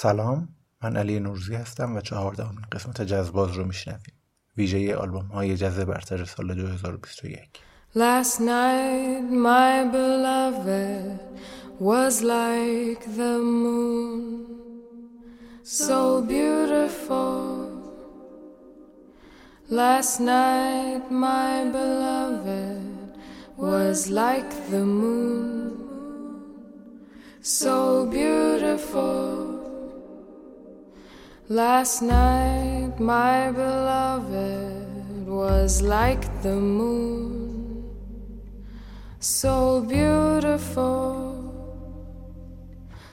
سلام من علی نورزی هستم و چهاردهمین قسمت جزباز رو میشنویم ویژه آلبوم های جز برتر سال 2021 Last night my beloved was like the moon So beautiful Last night my beloved was like the moon So beautiful Last night, my beloved was like the moon, so beautiful,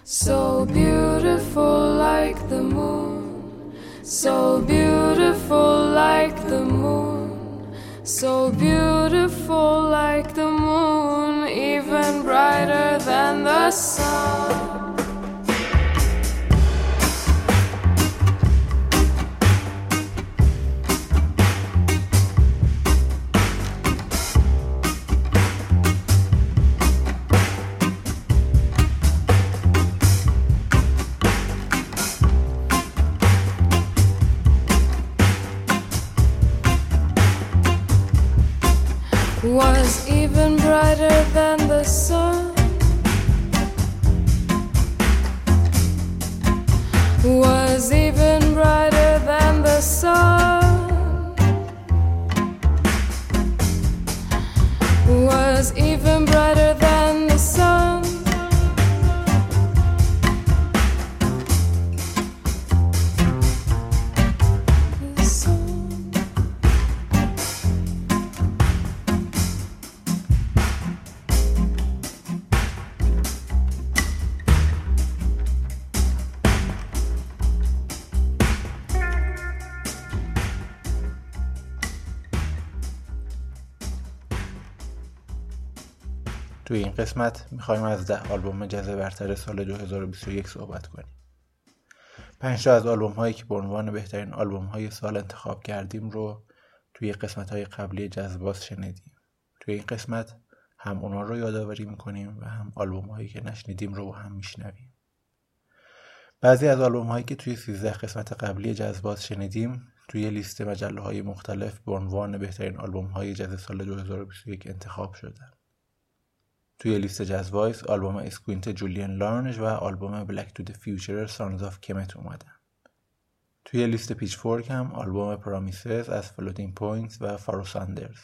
so beautiful like the moon, so beautiful like the moon, so beautiful like the moon, even brighter than the sun. Brighter than the sun. قسمت می‌خوایم از ده آلبوم جز برتر سال 2021 صحبت کنیم. پنج تا از آلبوم هایی که به عنوان بهترین آلبوم های سال انتخاب کردیم رو توی قسمت های قبلی جذباز شنیدیم. توی این قسمت هم اونا رو یادآوری می‌کنیم و هم آلبوم هایی که نشنیدیم رو هم میشنویم. بعضی از آلبوم هایی که توی 13 قسمت قبلی جذباز شنیدیم توی لیست مجله های مختلف به عنوان بهترین آلبوم های جز سال 2021 انتخاب شدن. توی لیست Jazzwise آلبوم Squint جولین لاژ و آلبوم Black to the Future Sons of Kemet اومدن. توی لیست Pitchfork هم آلبوم Promises از Floating Points و فارو ساندرز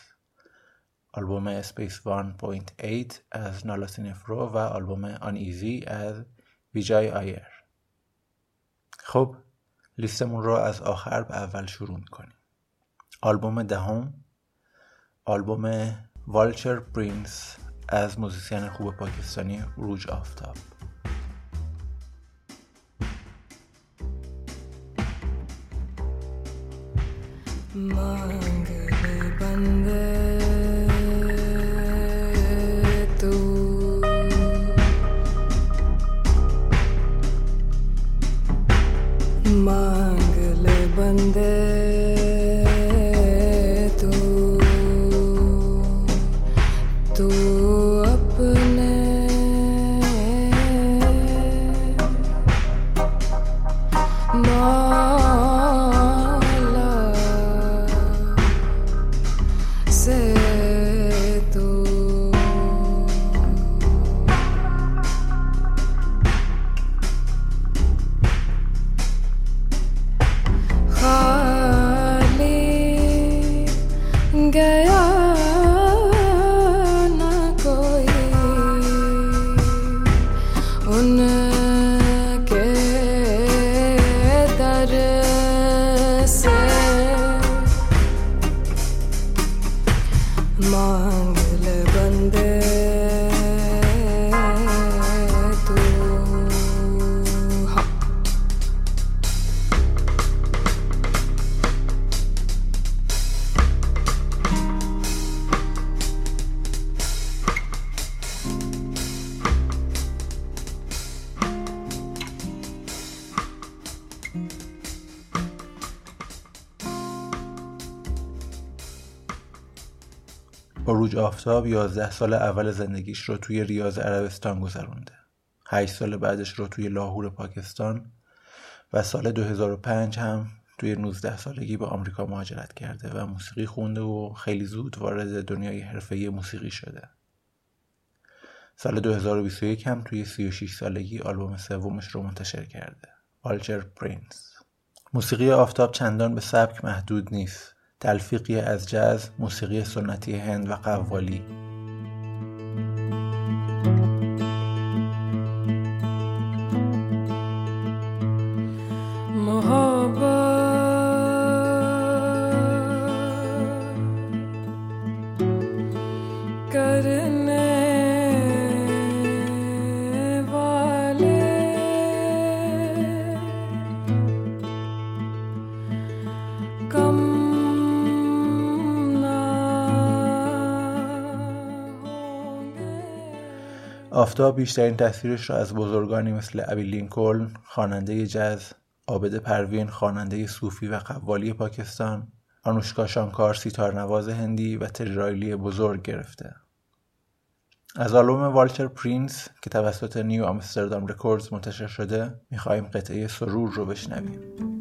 آلبوم Space 1.8 از نالا سینفرو و آلبوم Uneasy از ویجای آیر خب لیستمون رو از آخر به اول شروع می‌کنیم. آلبوم دهم آلبوم والچر پرینس از موزیسین خوب پاکستانی روج آفتاب. مانگ بنده تو. مانگ آفتاب 11 سال اول زندگیش رو توی ریاض عربستان گذرونده 8 سال بعدش رو توی لاهور پاکستان و سال 2005 هم توی 19 سالگی به آمریکا مهاجرت کرده و موسیقی خونده و خیلی زود وارد دنیای حرفه‌ای موسیقی شده. سال 2021 هم توی 36 سالگی آلبوم سومش رو منتشر کرده. والچر پرینس موسیقی آفتاب چندان به سبک محدود نیست. تلفیقی از جاز، موسیقی سنتی هند و قوالی. آفتاب بیشترین تاثیرش را از بزرگانی مثل ابی لینکلن خواننده جز عابد پروین خواننده صوفی و قوالی پاکستان آنوشکا شانکار سیتارنواز هندی و تری رایلی بزرگ گرفته. از آلبوم Vulture Prince که توسط New Amsterdam Records منتشر شده می‌خواهیم قطعه سرور رو بشنویم.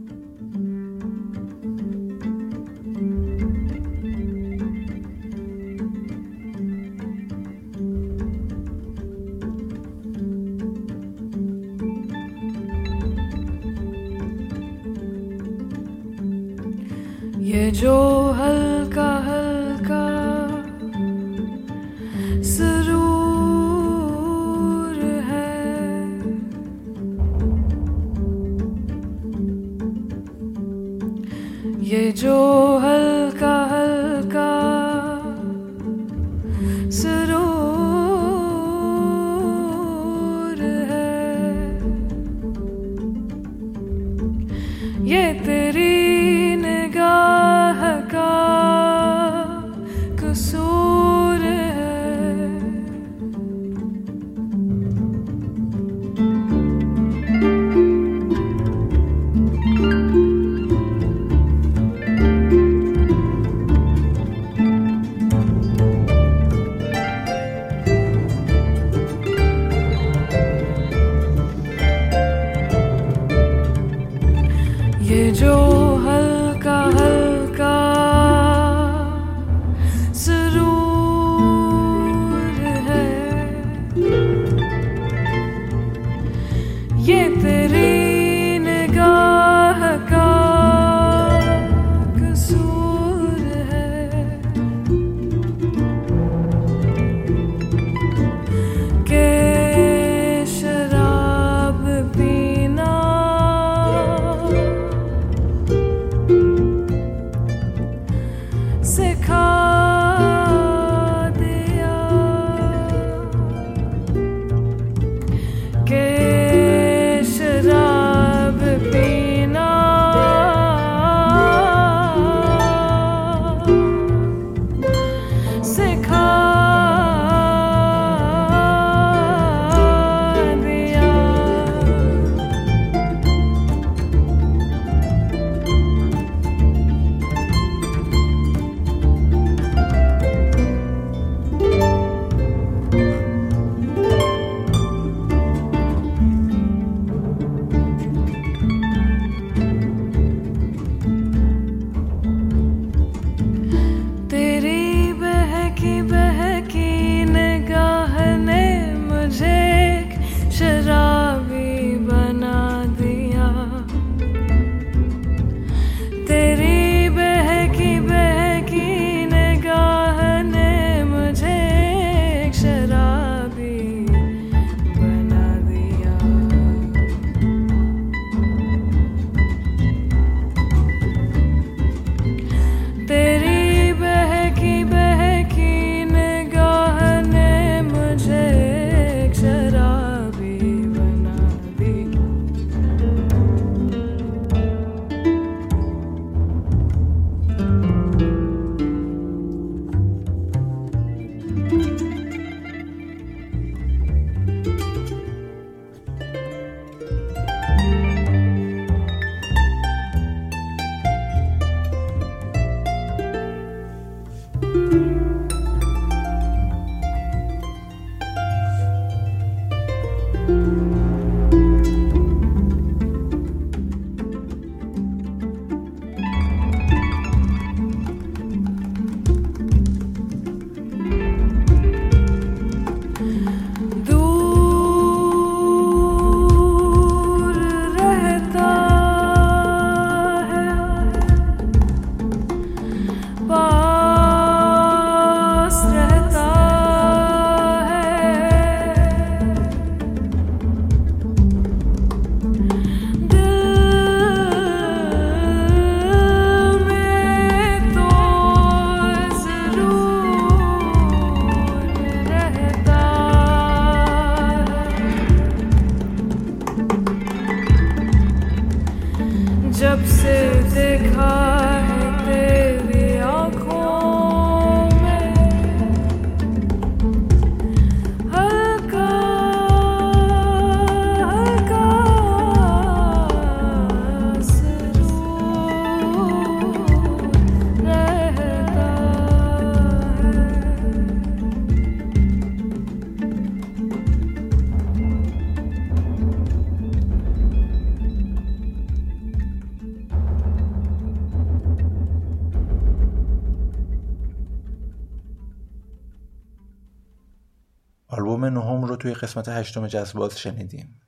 قسمت هشتم جزباز شنیدیم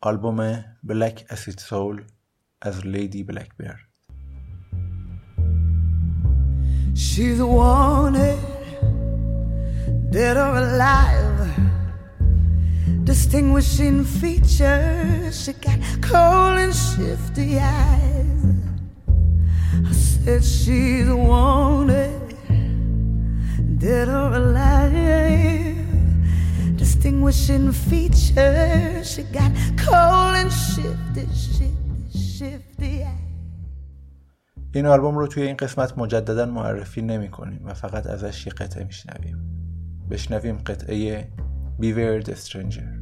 آلبوم بلک اسید سول از لیدی بلک بیر She's wanted, dead or alive. Distinguishing features, she got cold and shifty eyes. I said she's wanted, dead or alive. distinguishing features. She got cold and shifty, shifty, shifty. این آلبوم رو توی این قسمت مجددا معرفی نمی کنیم و فقط ازش یه قطعه میشنویم بشنویم قطعه بیورد استرنجر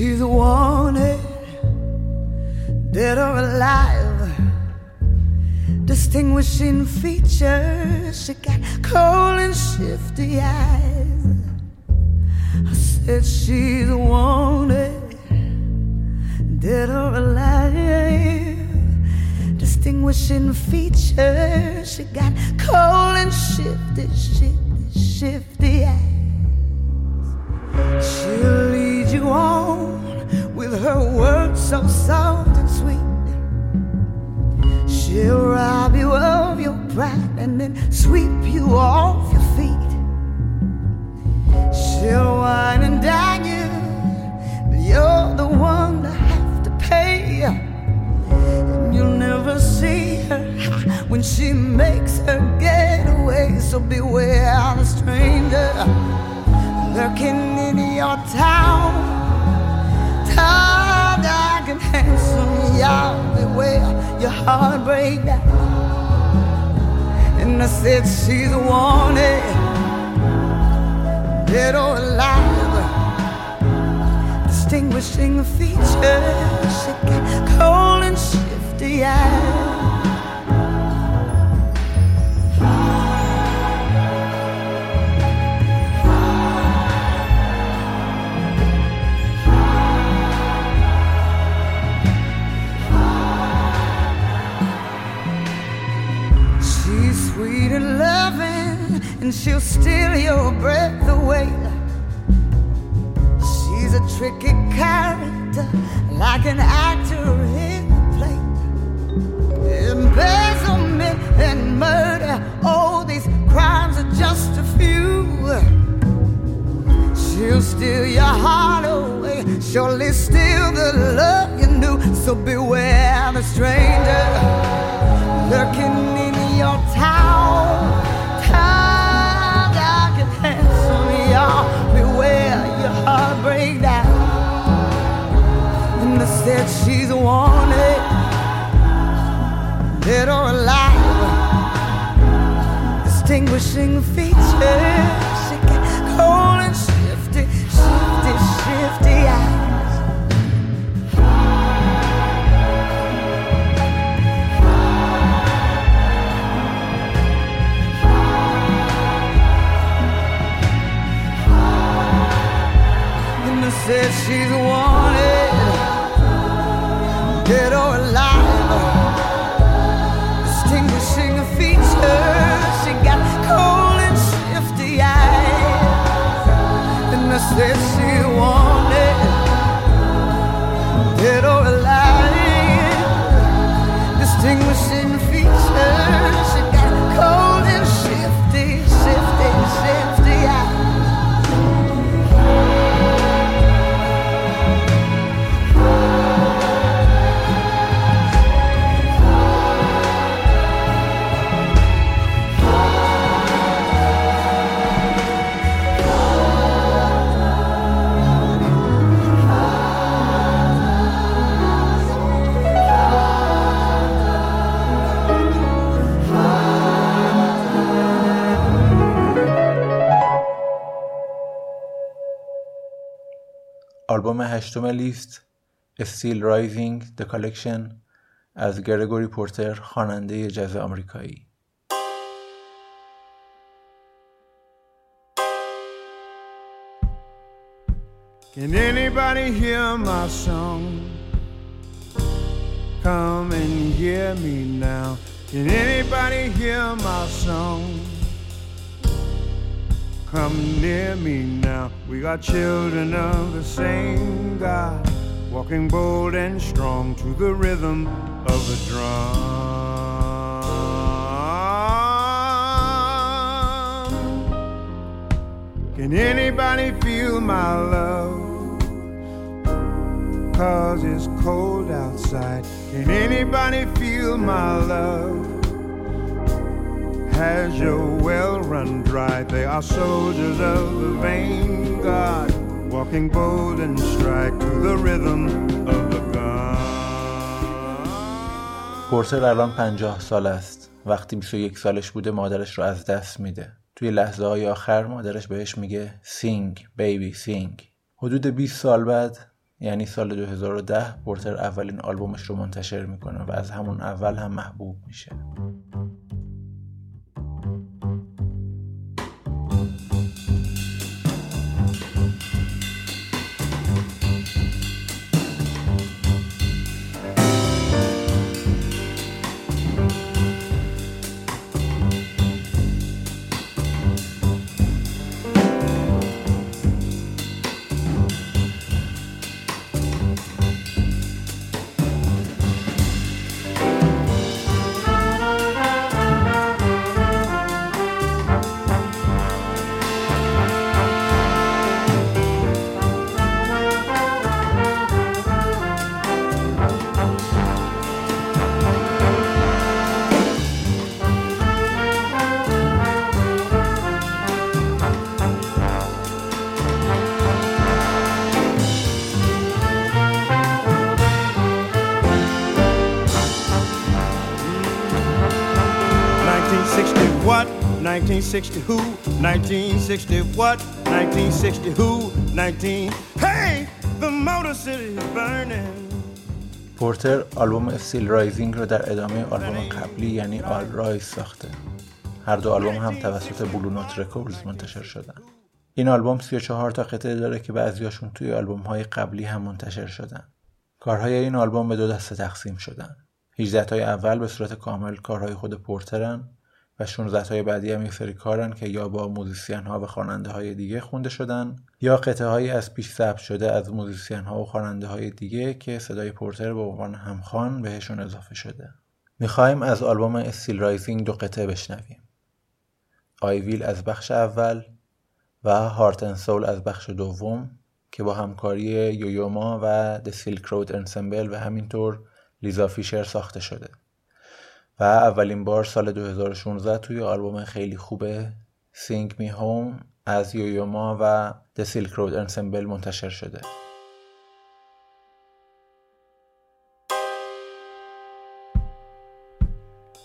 She's wanted, dead or alive. Distinguishing features, she got cold and shifty eyes. I said she's wanted, dead or alive. Distinguishing features, she got cold and shifty, shifty, shifty eyes. She'll with her words so soft and sweet. She'll rob you of your pride and then sweep you off your feet. She'll whine and dine you, but you're the one to have to pay. And you'll never see her when she makes her getaway. So beware the stranger lurking in your town. Tall, dark, and handsome, y'all beware your heart break down. And I said she's wanted, dead or alive. Distinguishing features, she got cold and shifty eyes. And she'll steal your breath away. She's a tricky character, like an actor in a play. Embezzlement and murder, all these crimes are just a few. She'll steal your heart away, surely steal the love you knew. So beware the stranger lurking in your town. Distinguishing features, she got cold and shifty, shifty, shifty eyes. And I said she's wanted, dead or alive. Distinguishing features, said she wanted, dead or alive. Distinguishing آلبوم هشتم لیست Still Rising The Collection از گرگوری پورتر خواننده جز آمریکایی Can anybody hear my song? Come and hear me now. Can anybody hear my song? Come near me now. We are children of the same God, walking bold and strong to the rhythm of the drum. Can anybody feel my love? Cause it's cold outside. Can anybody feel my love? Has your well run dry? They are soldiers of the vain God, walking bold and strike to the rhythm of the gun. پورتر الان پنجاه سال است وقتی 21 سالش بوده مادرش رو از دست میده توی لحظه های آخر مادرش بهش میگه sing baby sing حدود 20 سال بعد یعنی سال 2010 پورتر اولین آلبومش رو منتشر می‌کنه و از همون اول هم محبوب میشه 1960 who? 1960 what? 1960 who? 19 Hey, the Motor City is burning. پورتر آلبوم Still Rising رو در ادامه آلبوم قبلی یعنی All Rise ساخته هر دو آلبوم هم توسط Blue Note Records منتشر شدن این آلبوم 34 تا قطعه داره که بعضیاشون توی آلبوم های قبلی هم منتشر شدن کارهای این آلبوم به دو دسته تقسیم شدن 18 تای اول به صورت کامل کارهای خود پورترن و 16 های بعدی هم یک سری کارن که یا با musician ها و خواننده های دیگه خونده شدن یا قطعه هایی از پیش ثبت شده از musician ها و خواننده های دیگه که صدای پورتر به عنوان همخوان بهشون اضافه شده. می‌خوایم از آلبوم Still Rising دو قطعه بشنویم. I Will از بخش اول و Heart and Soul از بخش دوم که با همکاری یویو ما و The Silk Road Ensemble و همینطور لیزا فیشر ساخته شده. و اولین بار سال 2016 توی آلبوم خیلی خوبه Sing Me Home از یویو ما و The Silk Road Ensemble منتشر شده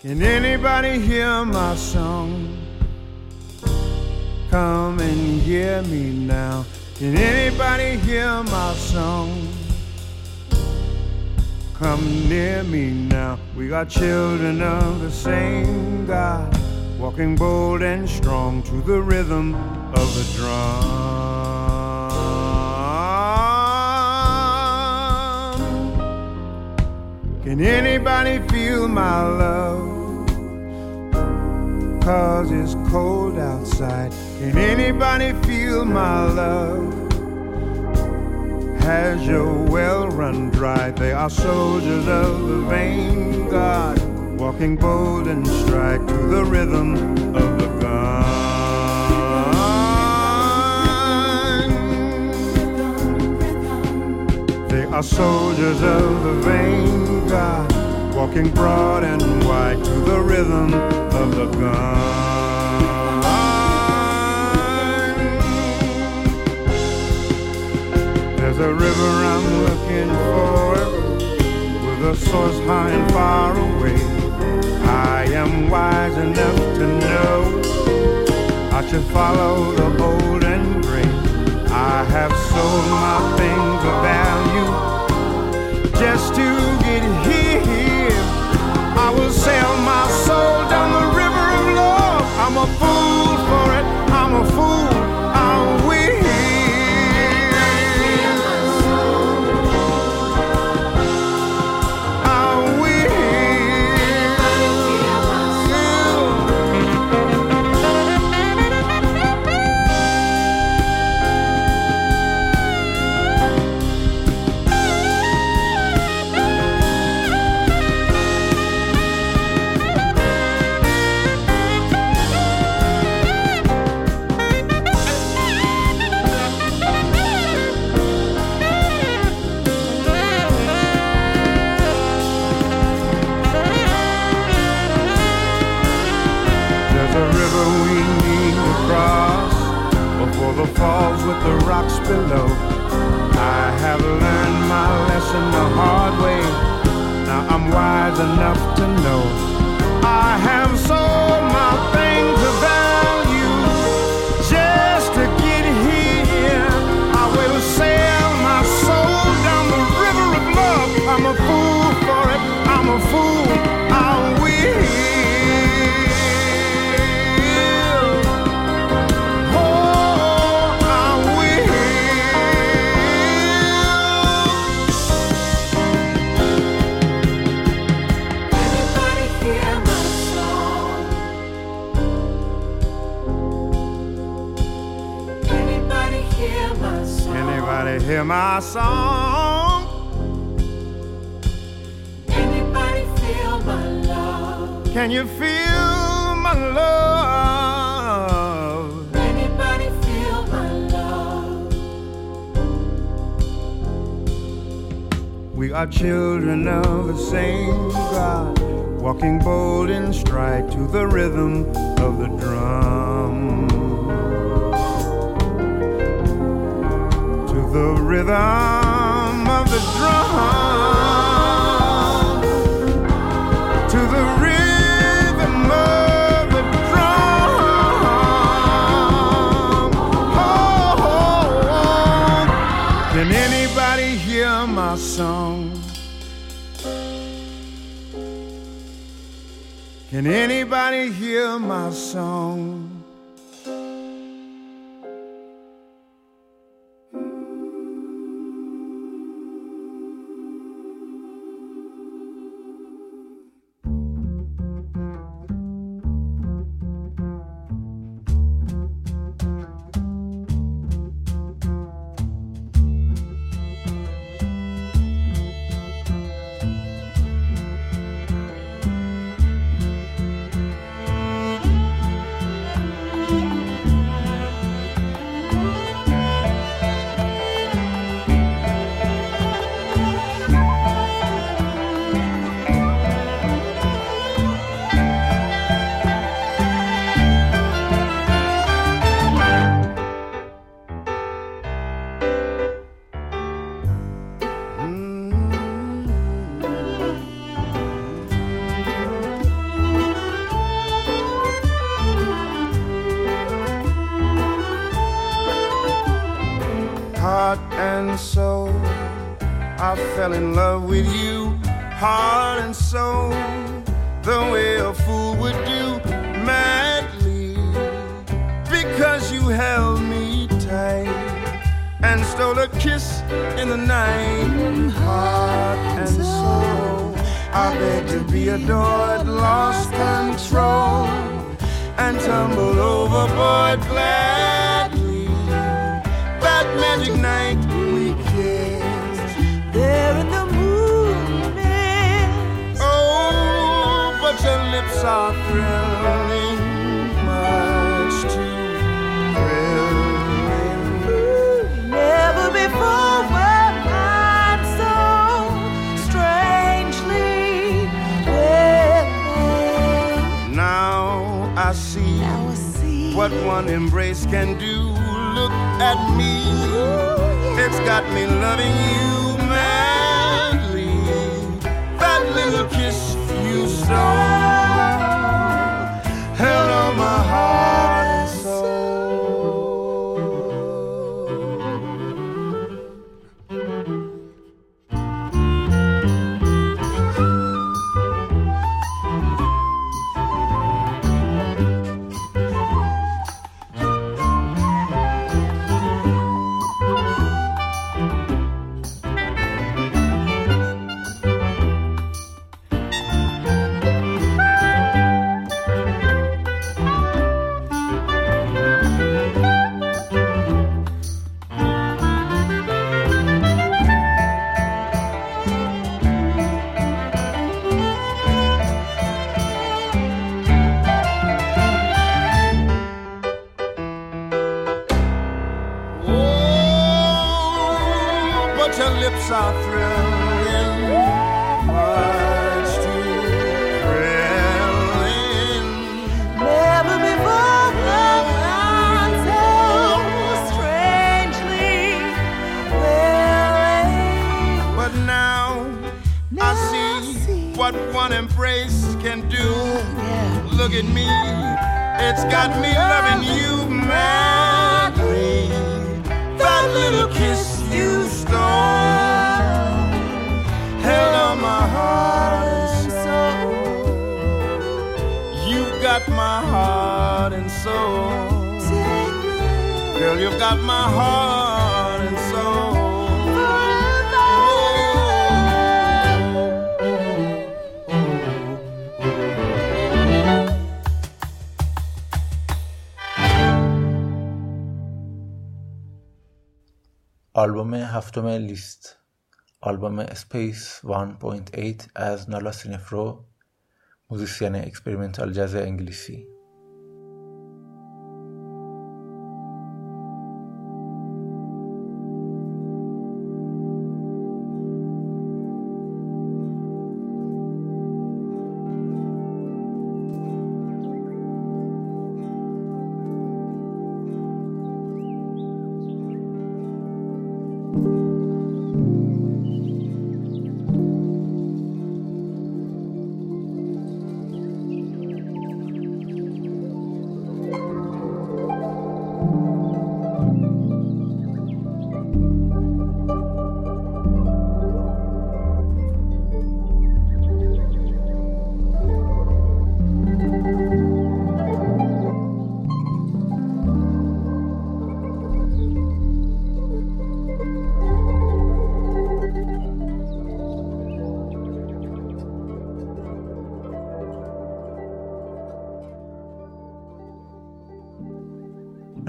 Can anybody hear my song? Come and hear me now. Can anybody hear my song? Come near me now. We are children of the same God, walking bold and strong to the rhythm of the drum. Can anybody feel my love? Cause it's cold outside. Can anybody feel my love? Has your well run dry? They are soldiers of the vain God, walking bold and strike to the rhythm of the gun. They are soldiers of the vain God, walking broad and wide to the rhythm of the gun. There's a river I'm looking for with a source high and far away. I am wise enough to know I should follow the old and great. I have sold my things of value just to get here. I will sell my soul down the river of love. I'm a fool for it. I'm a fool. falls with the rocks below. I have learned my lesson the hard way. Now I'm wise enough to know I have. hear my song. Anybody feel my love? Can you feel my love? Anybody feel my love? We are children of the same God, walking bold in stride to the rhythm of the the rhythm of the drum to the rhythm of the drum. Oh. Can anybody hear my song? Can anybody hear my song? هفتم لیست. آلبوم Space 1.8 از نالا سینفرو musician experimental jazz انگلیسی.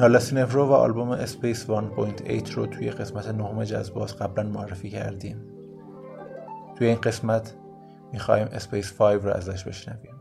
نالا سینفرو و آلبوم Space 1.8 رو توی قسمت نهم JazzBuzz قبلا معرفی کردیم. توی این قسمت می‌خوایم Space 5 رو ازش بشنویم.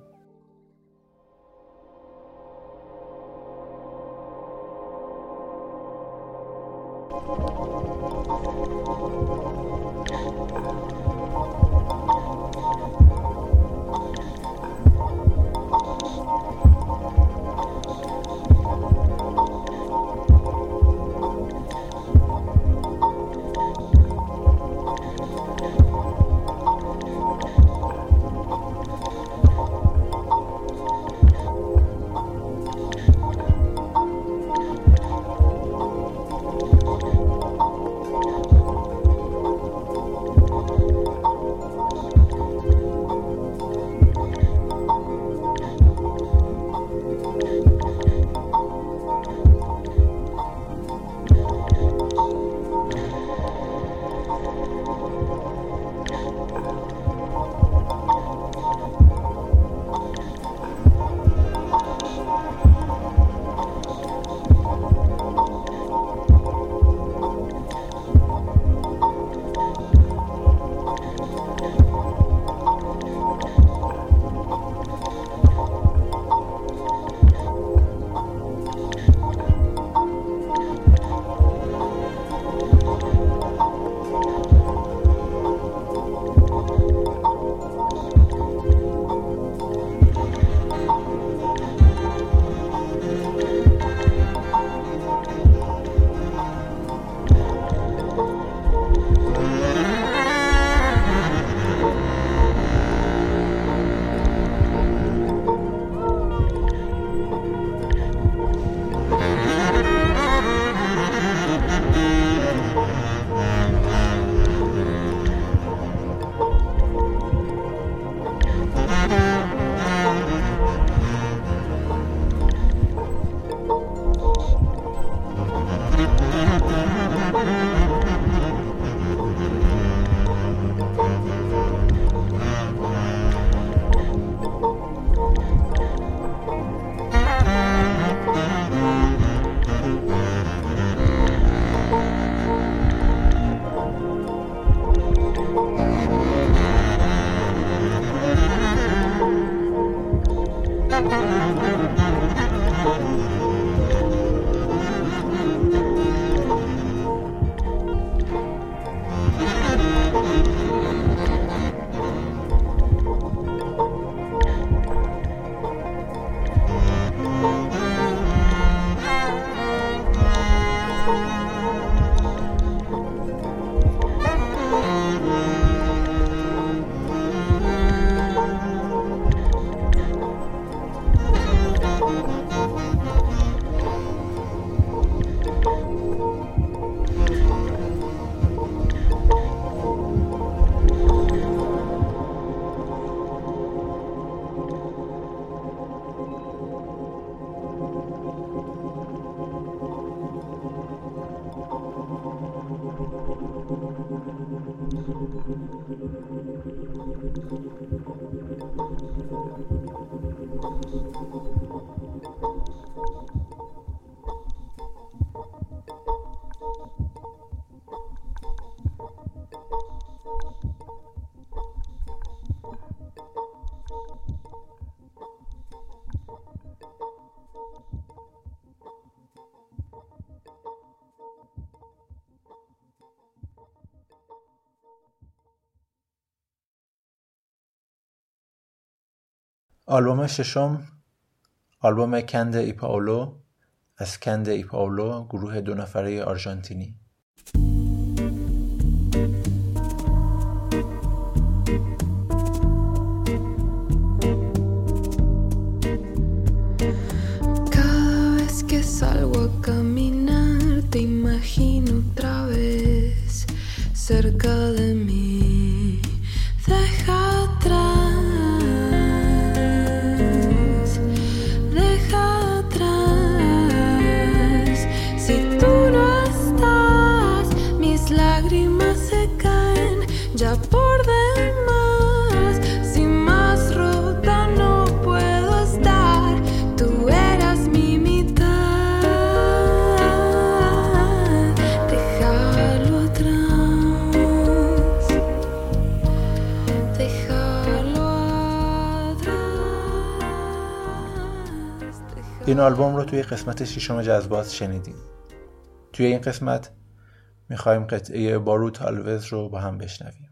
آلبوم ششم آلبوم کند ای پاولو از کند ای پاولو گروه دو نفره آرژانتینی cerca de mí. این آلبوم رو توی قسمت ششم جذبات شنیدیم توی این قسمت می‌خوایم قطعه باروت آلوز رو با هم بشنویم.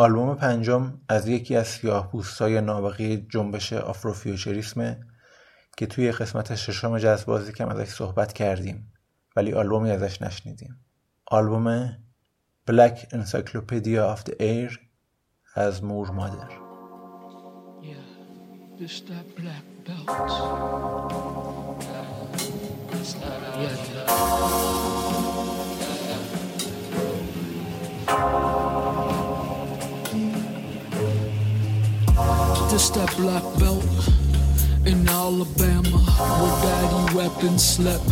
آلبوم پنجم از یکی از سیاه های نابغی جنبش آفروفیوچریسمه که توی قسمت ششم جزبازی کم ازش صحبت کردیم ولی آلبومی ازش نشنیدیم. آلبوم Black Encyclopedia of the Air از مور مادر. This that black belt in Alabama where daddy weapons slept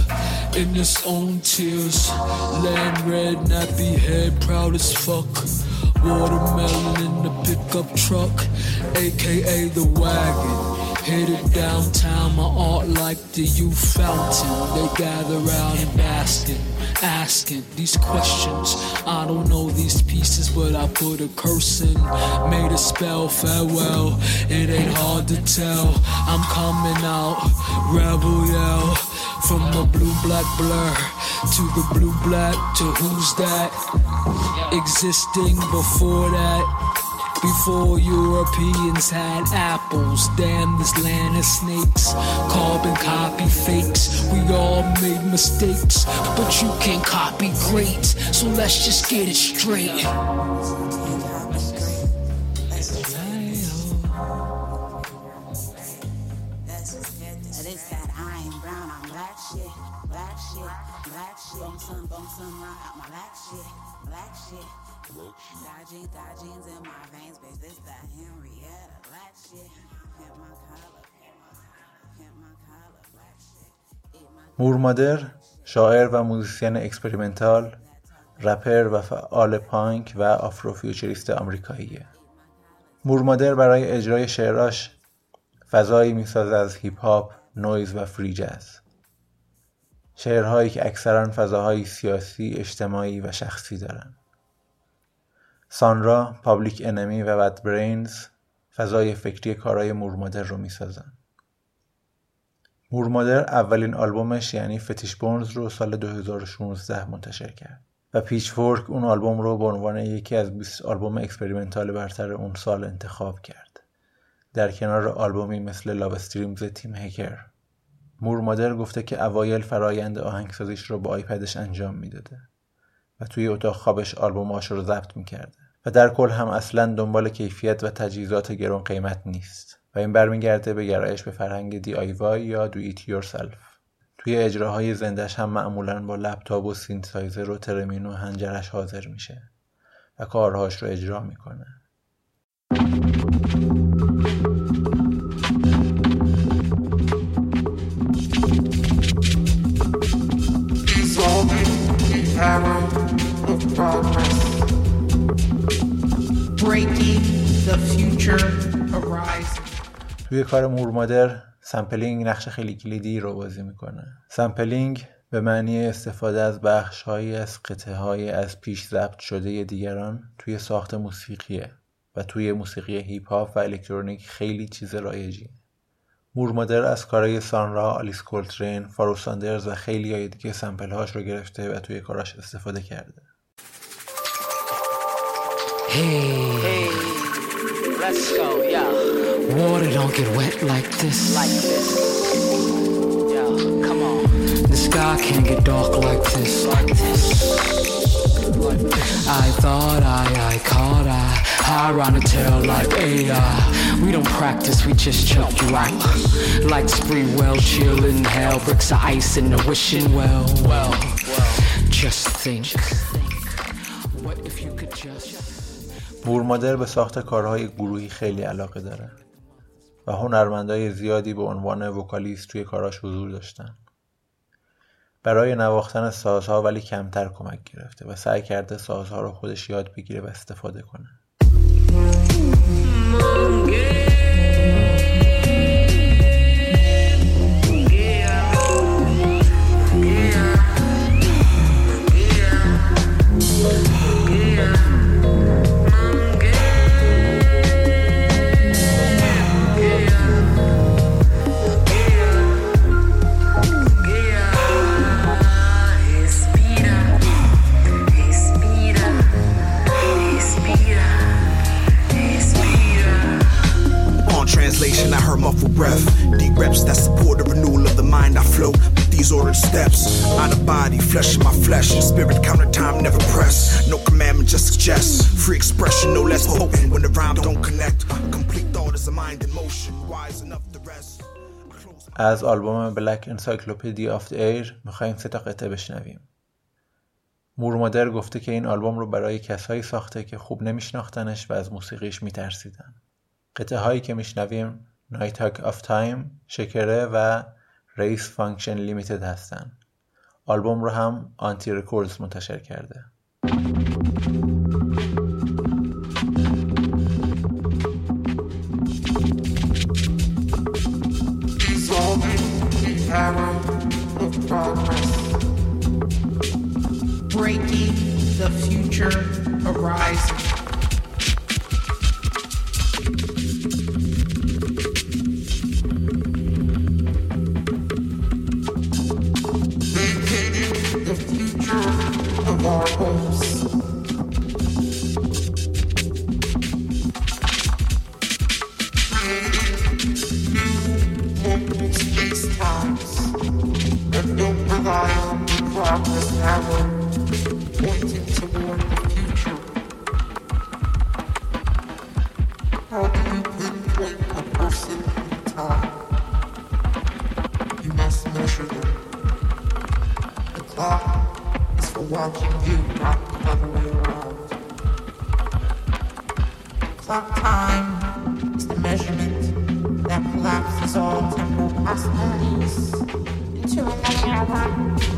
in his own tears. Land red, nappy head, proud as fuck. Watermelon in the pickup truck, aka the wagon. Headed downtown, my art like the youth fountain. They gather round and basking, asking these questions. I don't know these pieces, but I put a curse in. Made a spell, farewell. It ain't hard to tell. I'm coming out, rebel yell. From the blue black blur to the blue black to who's that? Existing before that before Europeans had apples, damn this land of snakes. Carbon copy fakes, we all made mistakes. But you can't copy great. so let's just get it straight. Black shit, black shit, black shit. Bone sun, bone sun, rock out my black shit, black shit. Moor Mother شاعر و musician experimental rapper و فعال پانک و Afrofuturist آمریکاییه. Moor Mother برای اجرای شعراش فضایی می‌سازه از هیپ هاپ، نویز و free jazz شعرهایی که اکثرا فضاهای سیاسی، اجتماعی و شخصی دارن سانرا، Public Enemy و Bad Brains فضای فکری کارای Moor Mother رو می‌سازن. Moor Mother اولین آلبومش یعنی Fetish Bones رو سال 2016 منتشر کرد و Pitchfork اون آلبوم رو به عنوان یکی از 20 آلبوم experimental برتر اون سال انتخاب کرد. در کنار آلبومی مثل Love Streams تیم هکر Moor Mother گفته که اوایل فرایند آهنگسازیش رو با آیپدش انجام می‌داده. و توی اتاق خوابش آلبوماش رو ضبط می‌کرده. و در کل هم اصلا دنبال کیفیت و تجهیزات گرون قیمت نیست. و این برمیگرده به گرایش به فرهنگ DIY یا do it yourself توی اجراهای زندش هم معمولا با لپتاپ و سینتسایزر و ترمین و حنجرش حاضر میشه. و کارهاش رو اجرا می‌کنه. Breaking the future توی کار مورمادر sampling نقش خیلی کلیدی رو بازی می‌کنه. sampling به معنی استفاده از بخش هایی از قطعه از پیش ضبط شده دیگران توی ساخت موسیقیه و توی موسیقی هیپ هاپ و الکترونیک خیلی چیز رایجی. مورمادر از کارهای سانرا، آلیس کولترین، فارو ساندرز و خیلی های دیگه sample هاش رو گرفته و توی کاراش استفاده کرده. Hey, hey, let's go, yeah. Water don't get wet like this. Like this. Yo, come on. The sky can't get dark like this. Like this. I thought I, I caught I, I run a tail like AI. We don't practice, we just choke you out. Like spree well, chillin' hell, bricks of ice in the wishing well. Well, just think. What if you could just. مورمادر به ساخت کارهای گروهی خیلی علاقه داره و هنرمندای زیادی به عنوان وکالیست توی کاراش حضور داشتن. برای نواختن سازها ولی کمتر کمک گرفته و سعی کرده سازها رو خودش یاد بگیره و استفاده کنه. breath. Deep reps that support the renewal of the mind. I flow with these ordered steps. Out of body, flesh in my flesh. Spirit counter time, never press. No commandment, just suggest. Free expression, no less potent. When the rhyme don't connect, complete thought is a mind in motion. Wise enough to rest. از آلبوم بلک انسایکلوپیدی آف ایر میخواییم سه تا قطعه بشنویم مور مادر گفته که این آلبوم رو برای کسایی ساخته که خوب نمیشناختنش و از موسیقیش میترسیدن قطعه هایی که میشنویم Nighthawk of Time Shekere و Race Function Limited هستن آلبوم رو هم آنتی رکوردز منتشر کرده Breaking the future horizon. Progress power, pointing toward the future. How do you pinpoint a person in time? You must measure them. The clock is for watching you, not the other way around. Clock time is the measurement that collapses all temporal possibilities into a measure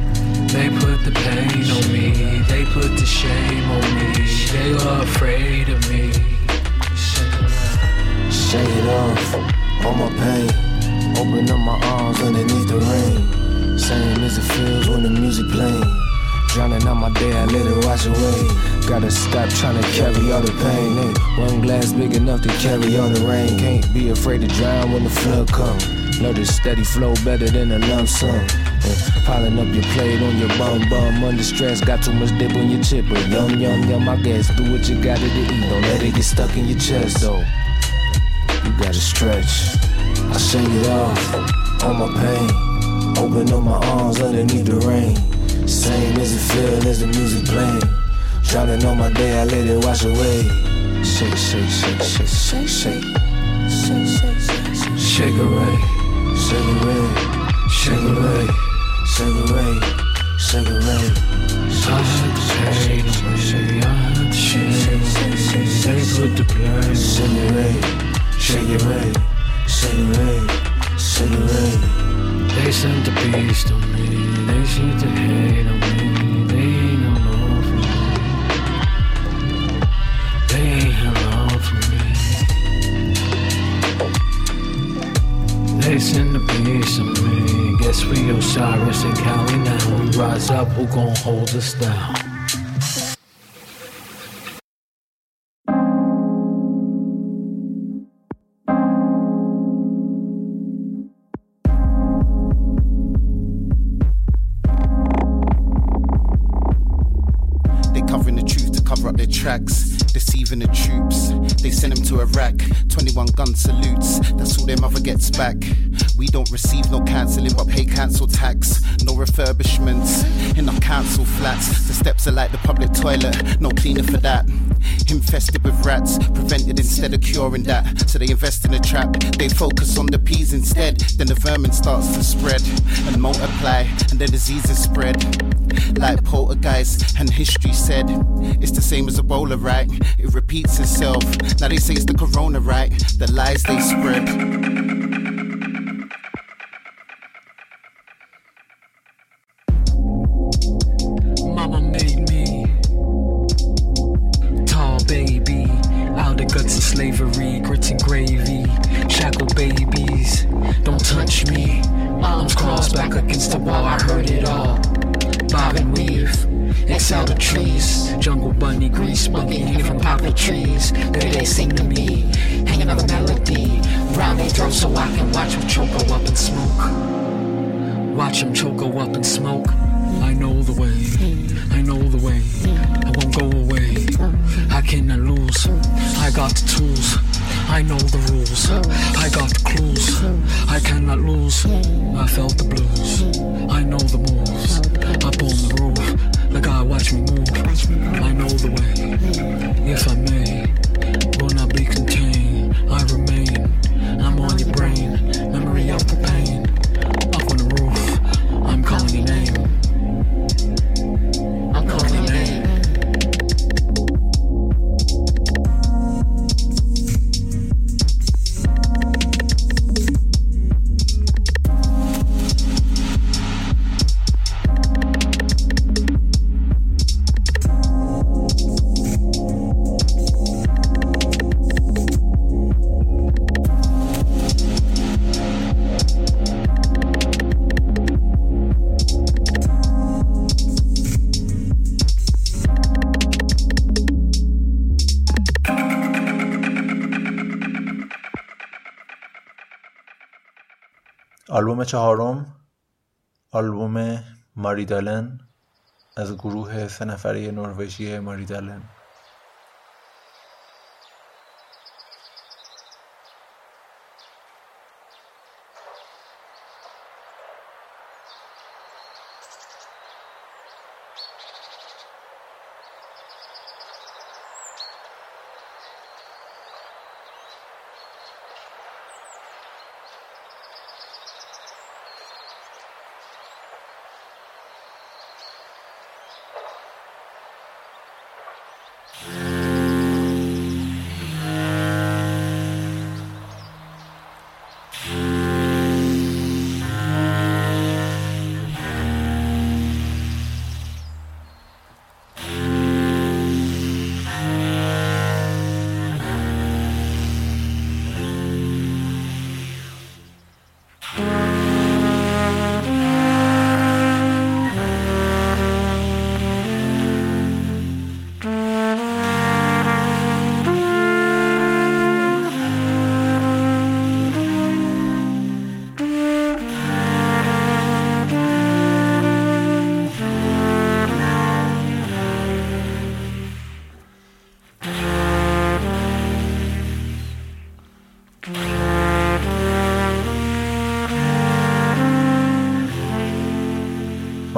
They put the pain on me, they put the shame on me. They are afraid of me. Shake it off, all my pain. Open up my arms underneath the rain. Same as it feels when the music playing. Drowning out my day, I let it wash away. Gotta stop trying to carry all the pain. Ain't one glass big enough to carry all the rain. Can't be afraid to drown when the flood comes. Know the steady flow better than a lump sum. And piling up your plate on your bum bum. Under stress, got too much dip on your chip. But yum yum yum, I guess. Do what you gotta to eat. Don't let it get stuck in your chest though. You gotta stretch. I shake it off, all my pain. Open up my arms underneath the rain. Same as it feel as the music playing. Drowning on my day, I let it wash away. Shake, shake, shake, shake, shake, shake. Shake, shake, shake, shake. Shake away. Shake it away, Shake away. shake it away, Sugar Ray, shake it, Cigarette, cigarette, cigarette, cigarette. They sent the beast on me, they sent the hate on me. Send the beast on me, guess we Osiris and Cali now. We rise up, who gon' hold us down? They covering the truth to cover up their tracks, deceiving the troops. They send them to Iraq, 21 gun salutes so them mother gets back. We don't receive no cancelling, but pay council tax. No refurbishments in our council flats. The steps are like the public toilet, no cleaner for that. Infested with rats, prevented instead of curing that. So they invest in a trap, they focus on the peas instead. Then the vermin starts to spread and multiply, and the diseases spread. Like poltergeist, and history said, it's the same as Ebola, right? It repeats itself. Now they say it's the corona, right? The lies they spread. And gravy, shackled babies, watch me. Arms crossed back against the wall, I heard it all. Bob and weave, excel the trees. Jungle bunny, grease monkey, hanging from poplar trees. There they sing to me, hang another melody. Round they throw so I can watch them choke go up in smoke. Watch them choke go up in smoke. I know the way, I know the way. I won't go away. I cannot lose. I got the tools. I know the rules. I got the clues. I cannot lose. I felt the blues. I know the moves. Up on the roof. The guy watch me move. I know the way. If I may, will not be contained. I remain. آلبوم چهارم آلبوم ماریدالن از گروه سه نفره نروژی ماریدالن.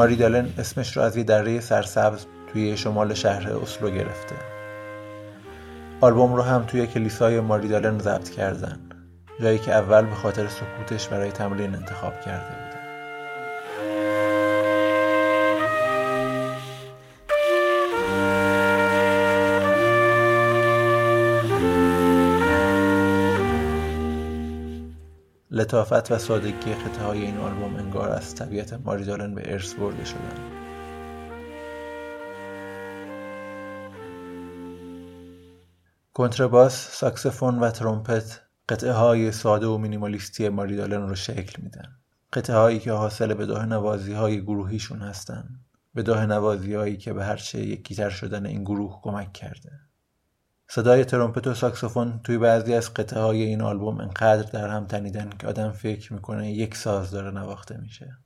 ماریدالن اسمش رو از یه دره سرسبز توی شمال شهر اسلو گرفته. آلبوم رو هم توی کلیسای ماریدالن ضبط کردن. جایی که اول به خاطر سکوتش برای تمرین انتخاب کرده بودن لطافت و سادگی خطه های این آلبوم انگار از طبیعت ماریدالن به ارث برده شدن. کنترباس، ساکسفون و ترومپت قطعه های ساده و مینیمالیستی ماریدالن رو شکل میدن. قطعه هایی که حاصل بداه نوازی های گروهیشون هستن. بداه نوازی هایی که به هرچه یکیتر شدن این گروه کمک کرده. صدای ترومپت و ساکسوفون توی بعضی از قطعه های این آلبوم انقدر در هم تنیدن که آدم فکر می‌کنه یک ساز داره نواخته میشه.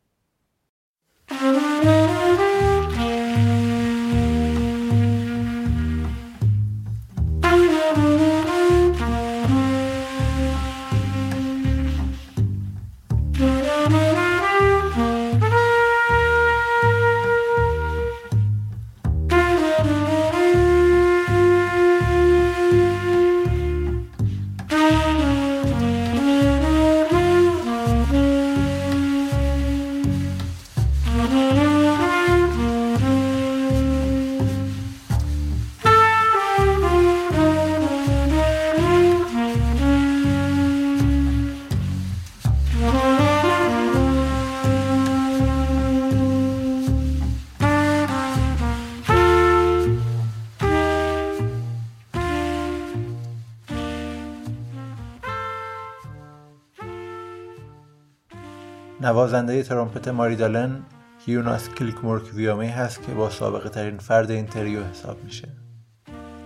نوازنده ترومپت ماریدالن یوناس کیلمورک ویموی هست که با سابقه ترین فرد این تریو حساب میشه.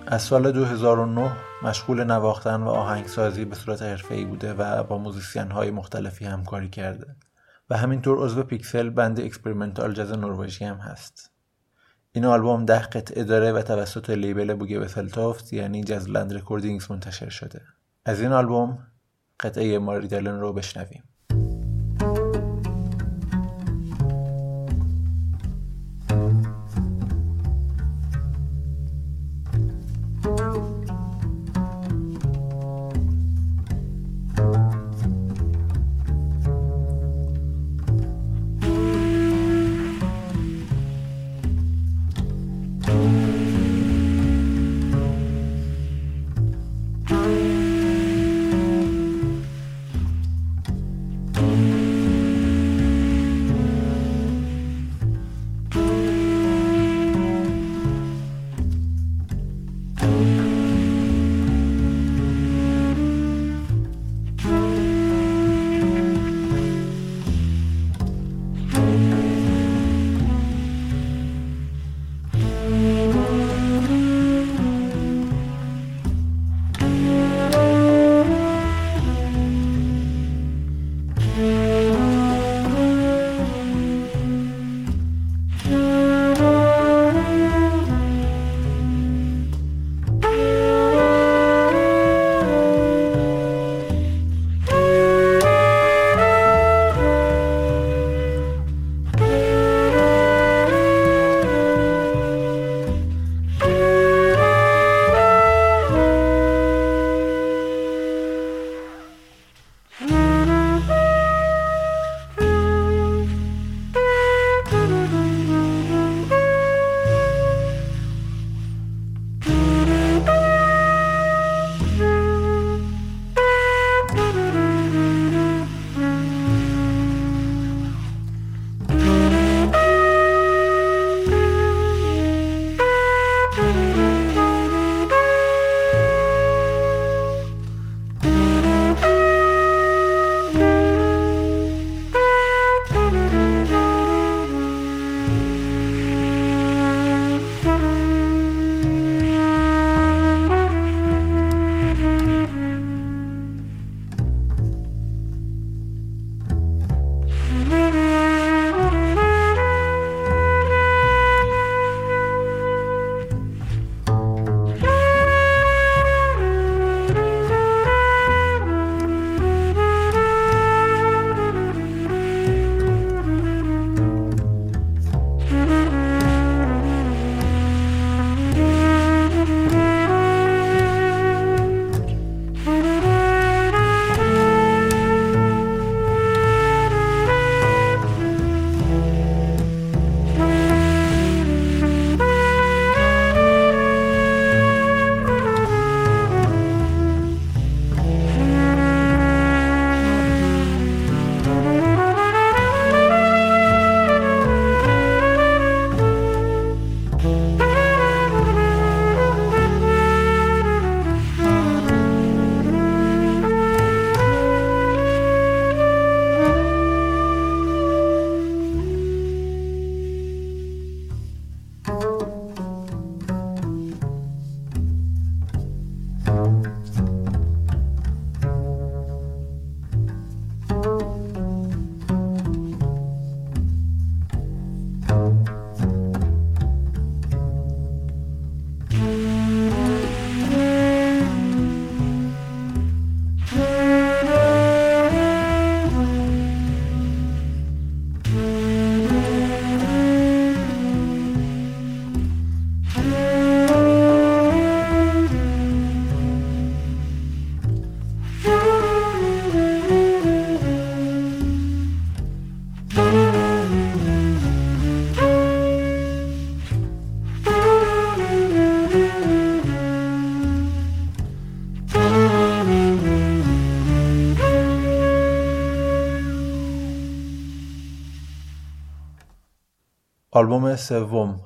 از سال 2009 مشغول نواختن و آهنگسازی به صورت حرفه‌ای بوده و با musician های مختلفی همکاری کرده. و همینطور عضو پیکسل band experimental جاز نروژی هم هست. این آلبوم ده قطعه داره و توسط label بوگه وسلتوفت یعنی جزلند رکوردینگز منتشر شده. از این آلبوم قطعه ماریدالن رو بشنویم. آلبوم سوم.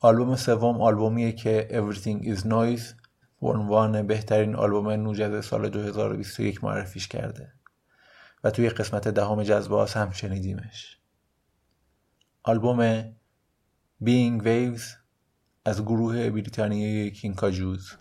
آلبوم سوم آلبومیه که Everything is Noise به عنوان بهترین آلبوم نوجز سال 2021 معرفیش کرده و توی قسمت دهم جذباز هم شنیدیمش. آلبوم Being Waves از گروه بریتانیایی کینکاجوز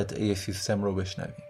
قطعه سیستم رو بشنویم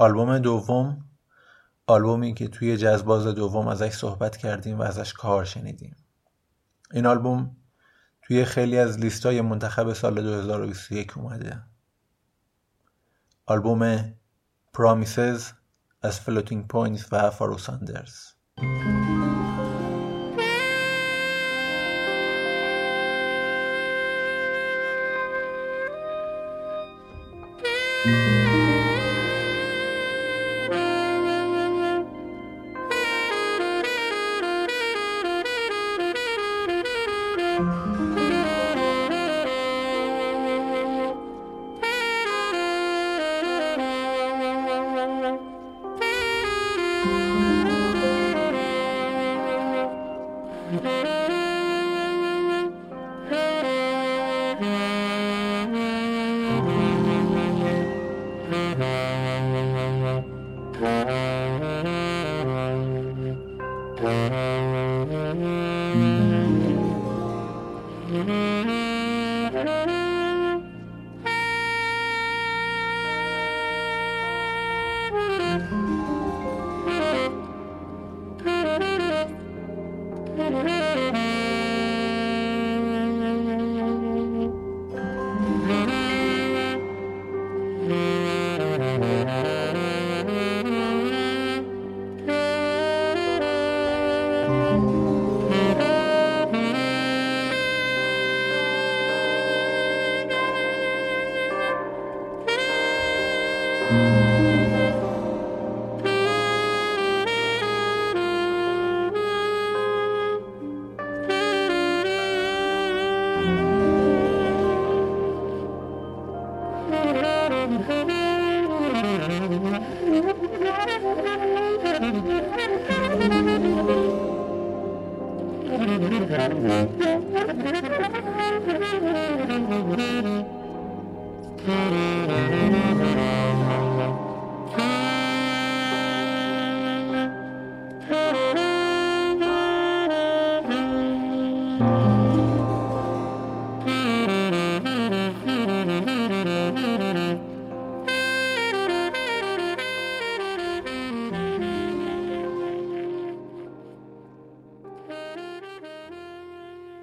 آلبوم دوم آلبومی که توی جزباز دوم ازش صحبت کردیم و ازش کار شنیدیم. این آلبوم توی خیلی از لیستای منتخب سال 2021 اومده. آلبوم Promises از فلوتینگ پوینتس و فارو ساندرز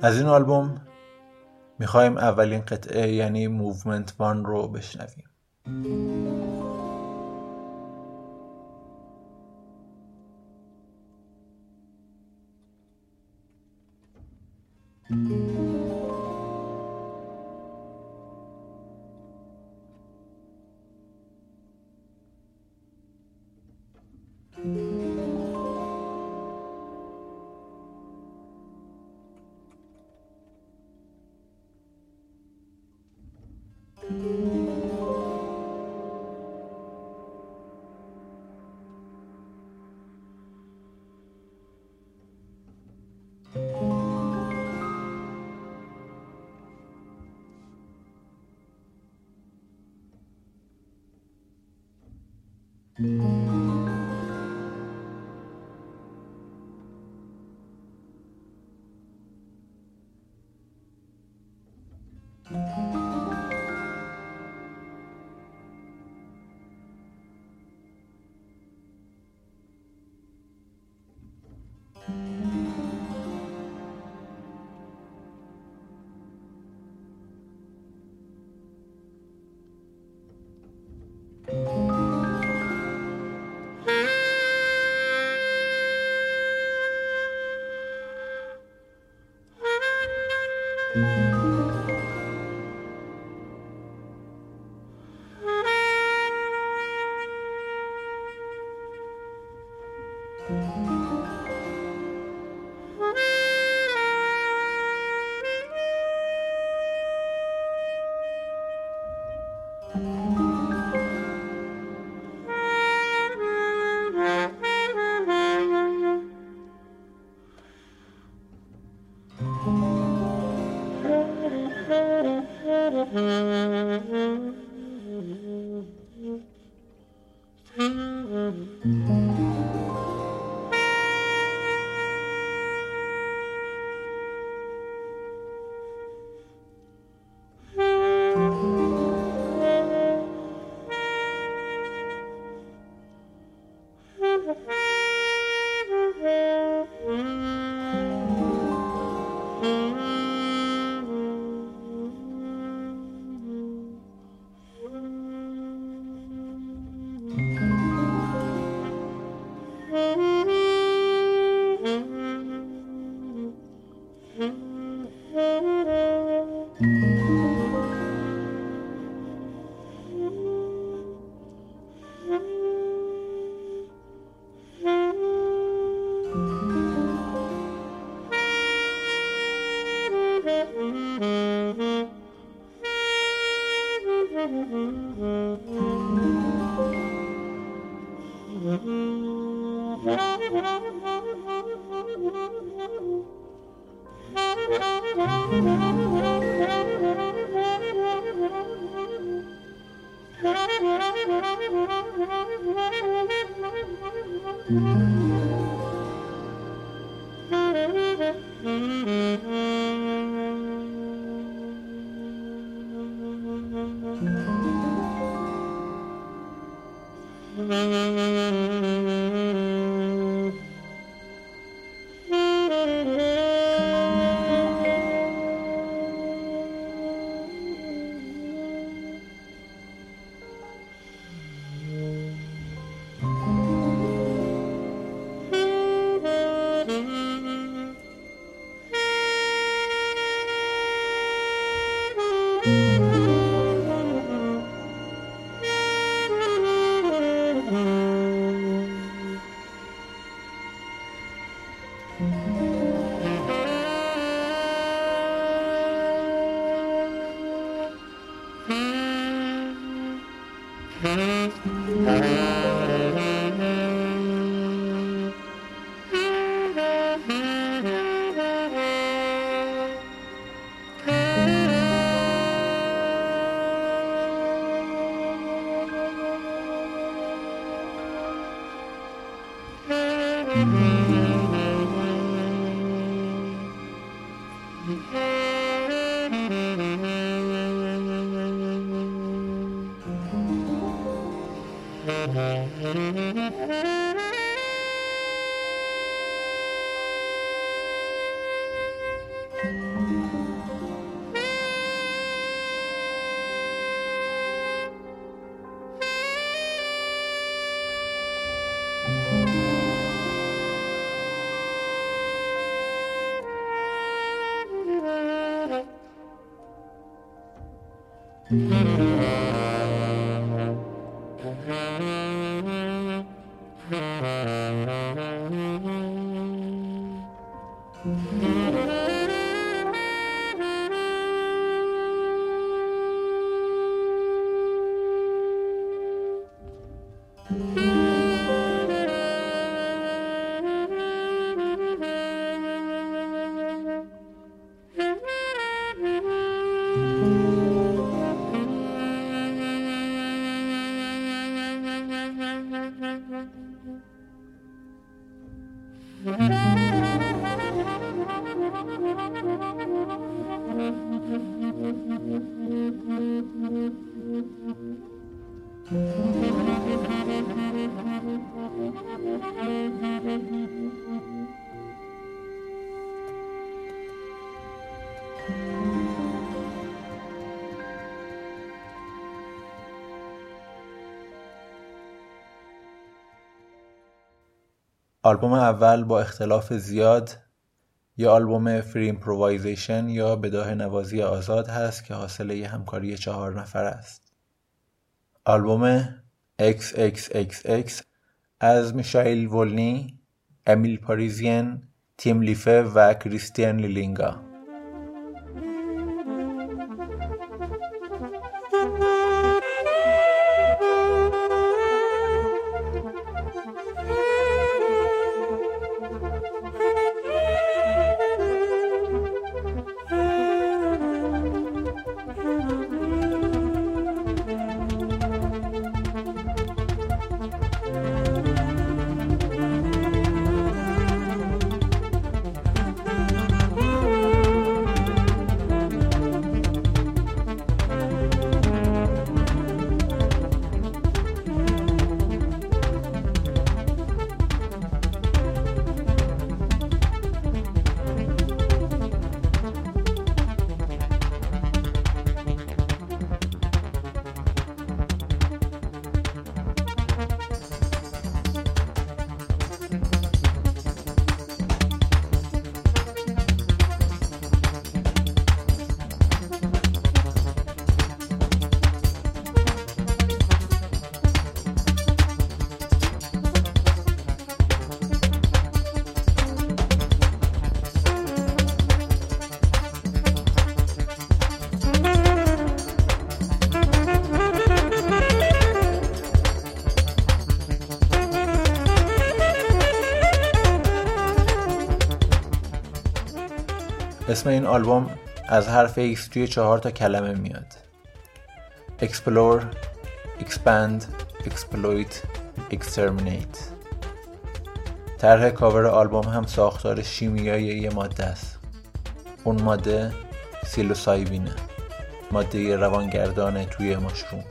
از این آلبوم می‌خوایم اولین قطعه یعنی موومنت وان رو بشنویم. Mm-hmm. آلبوم اول با اختلاف زیاد یه آلبوم free improvisation یا بداهه نوازی آزاد هست که حاصل یه همکاری چهار نفر است. آلبوم XXXX از میشایل ولنی، امیل پاریزین، تیم لیفه و کریستیان لیلینگا. اسم این آلبوم از حرف X توی چهار تا کلمه میاد. Explore Expand Exploit Exterminate. طرح کاور آلبوم هم ساختار شیمیایی یه ماده است. اون ماده سیلوسایبینه. ماده روانگردانه توی مشروم.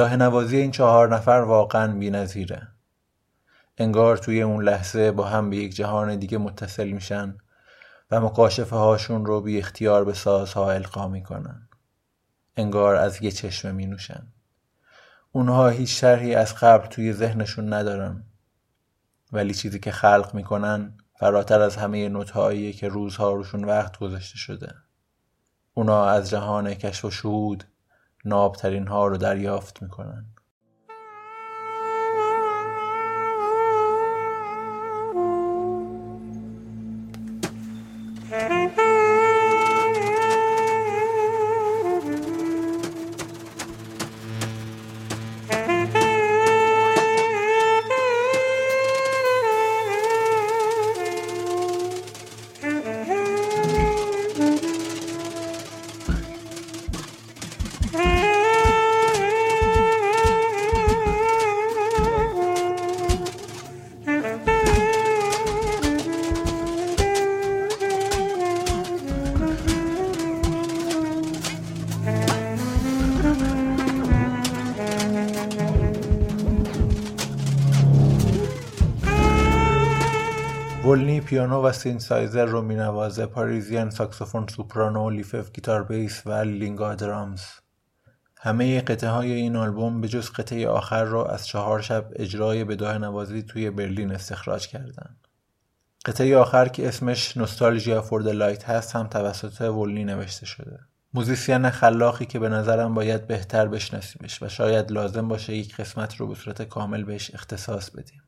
به داه نوازی این چهار نفر واقعا بی‌نظیره. انگار توی اون لحظه با هم به یک جهان دیگه متصل میشن و مکاشفه هاشون رو بی اختیار به سازها القا می‌کنن. انگار از یه چشمه می نوشن اونها هیچ شرحی از قبل توی ذهنشون ندارن. ولی چیزی که خلق می‌کنن فراتر از همه نوتهایی که روزها روشون وقت گذاشته شده. اونا از جهان کشف و شهود نابترین ها رو دریافت می‌کنن. پیانو و سینسایزر رو می‌نوازه پاریزین ساکسوفون سوپرانو لیفف گیتار بیس و لیلینگا drums. همه قطعه های این آلبوم به جز قطعه آخر رو از چهار شب اجرای بداهه نوازی توی برلین استخراج کردن. قطعه آخر که اسمش Nostalgia for Light هست هم توسط ولنی نوشته شده. musician خلاقی که به نظرم باید بهتر بشناسیمش و شاید لازم باشه یک قسمت رو به صورت کامل بهش اختصاص بدیم.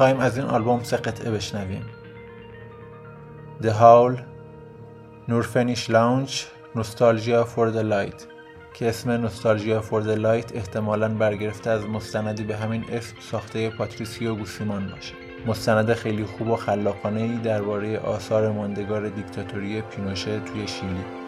می‌خوایم از این آلبوم سه قطعه بشنویم. The Haul Nörvenich Lounge Nostalgia for the Light. که اسم Nostalgia for Light احتمالاً برگرفته از مستندی به همین اسم ساخته پاتریسیو گوسیمان باشه. مستند خیلی خوب و خلاقانه ای درباره آثار ماندگار دیکتاتوری پینوشه توی شیلی.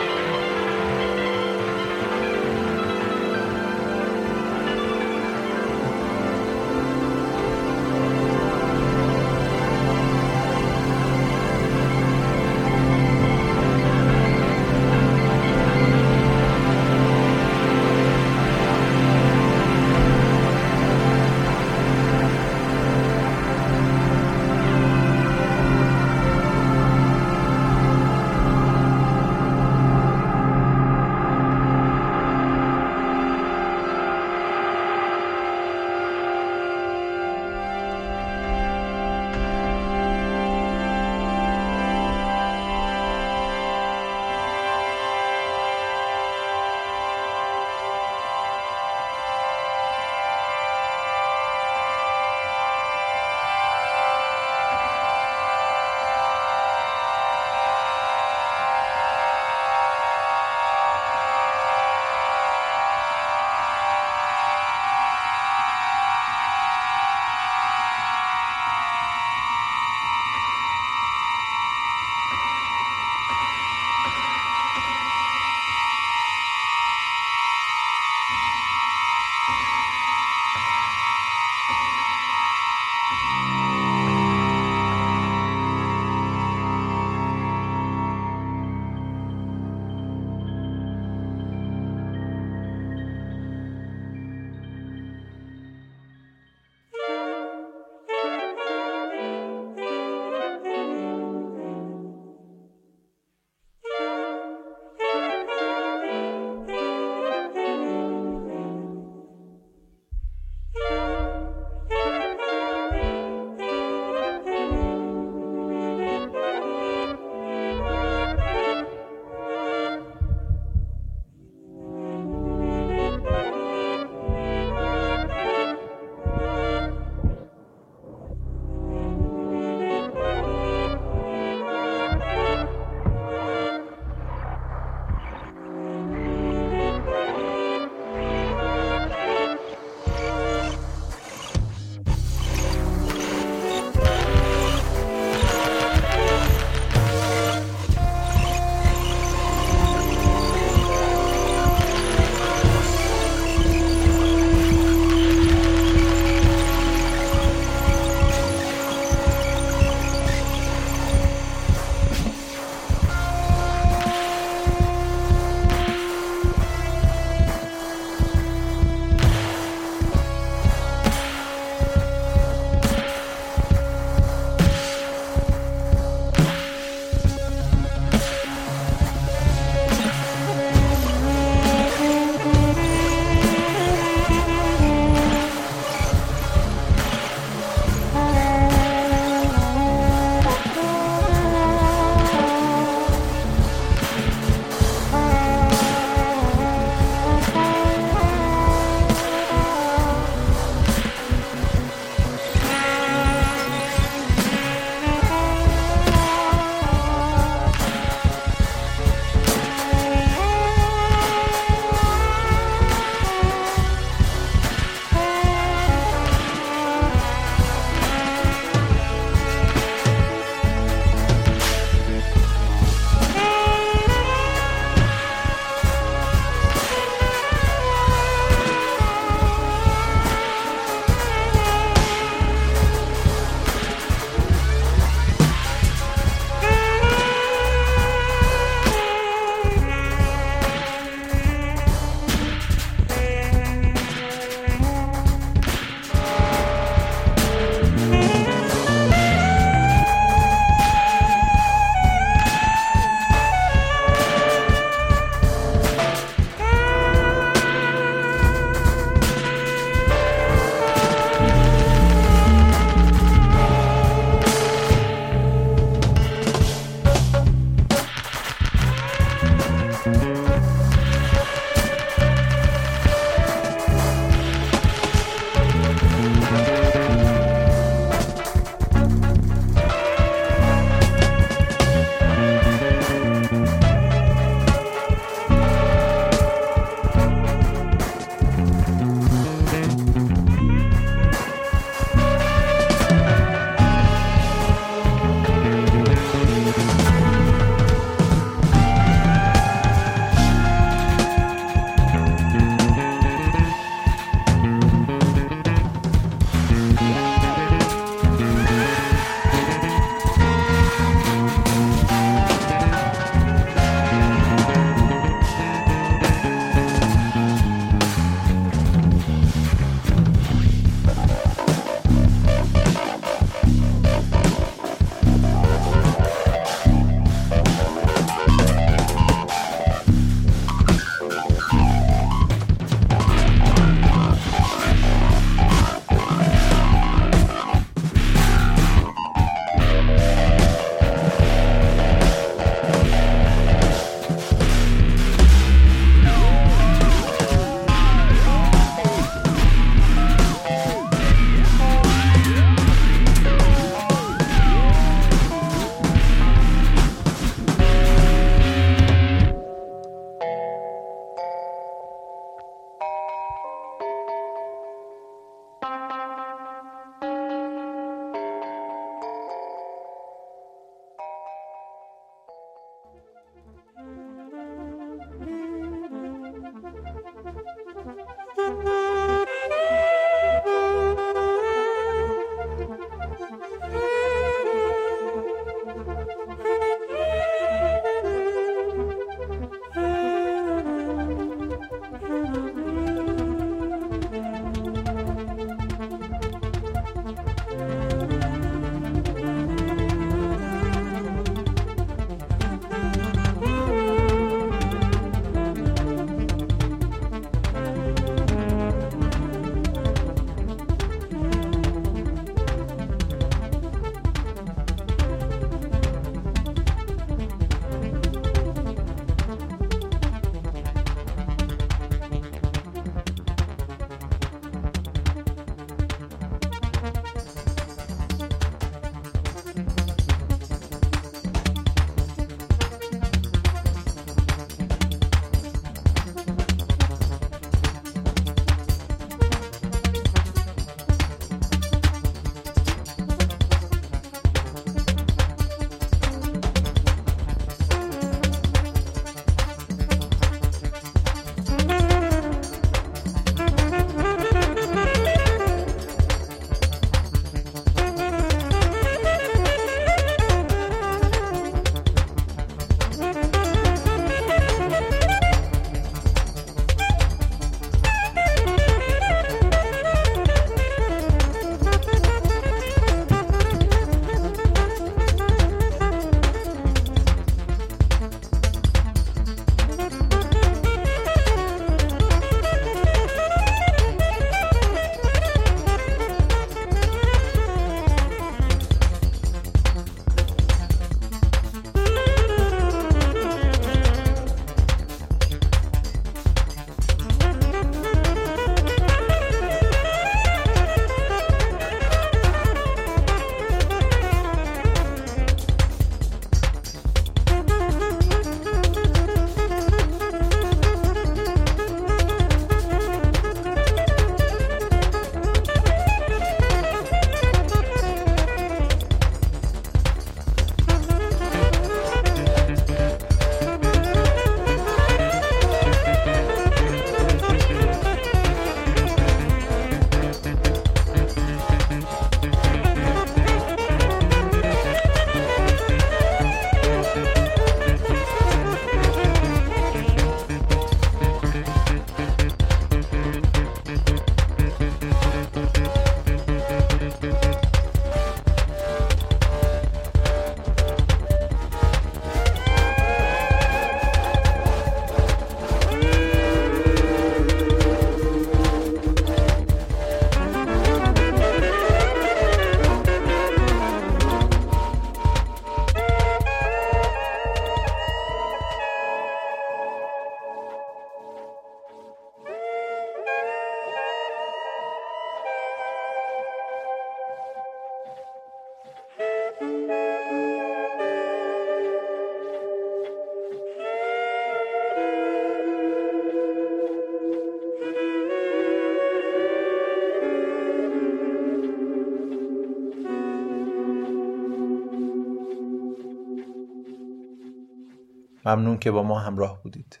ممنون که با ما همراه بودید.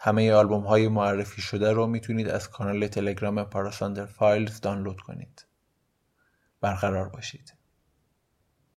همه آلبوم های معرفی شده رو می‌تونید از کانال تلگرام پاراساندر فایلز دانلود کنید. برقرار باشید.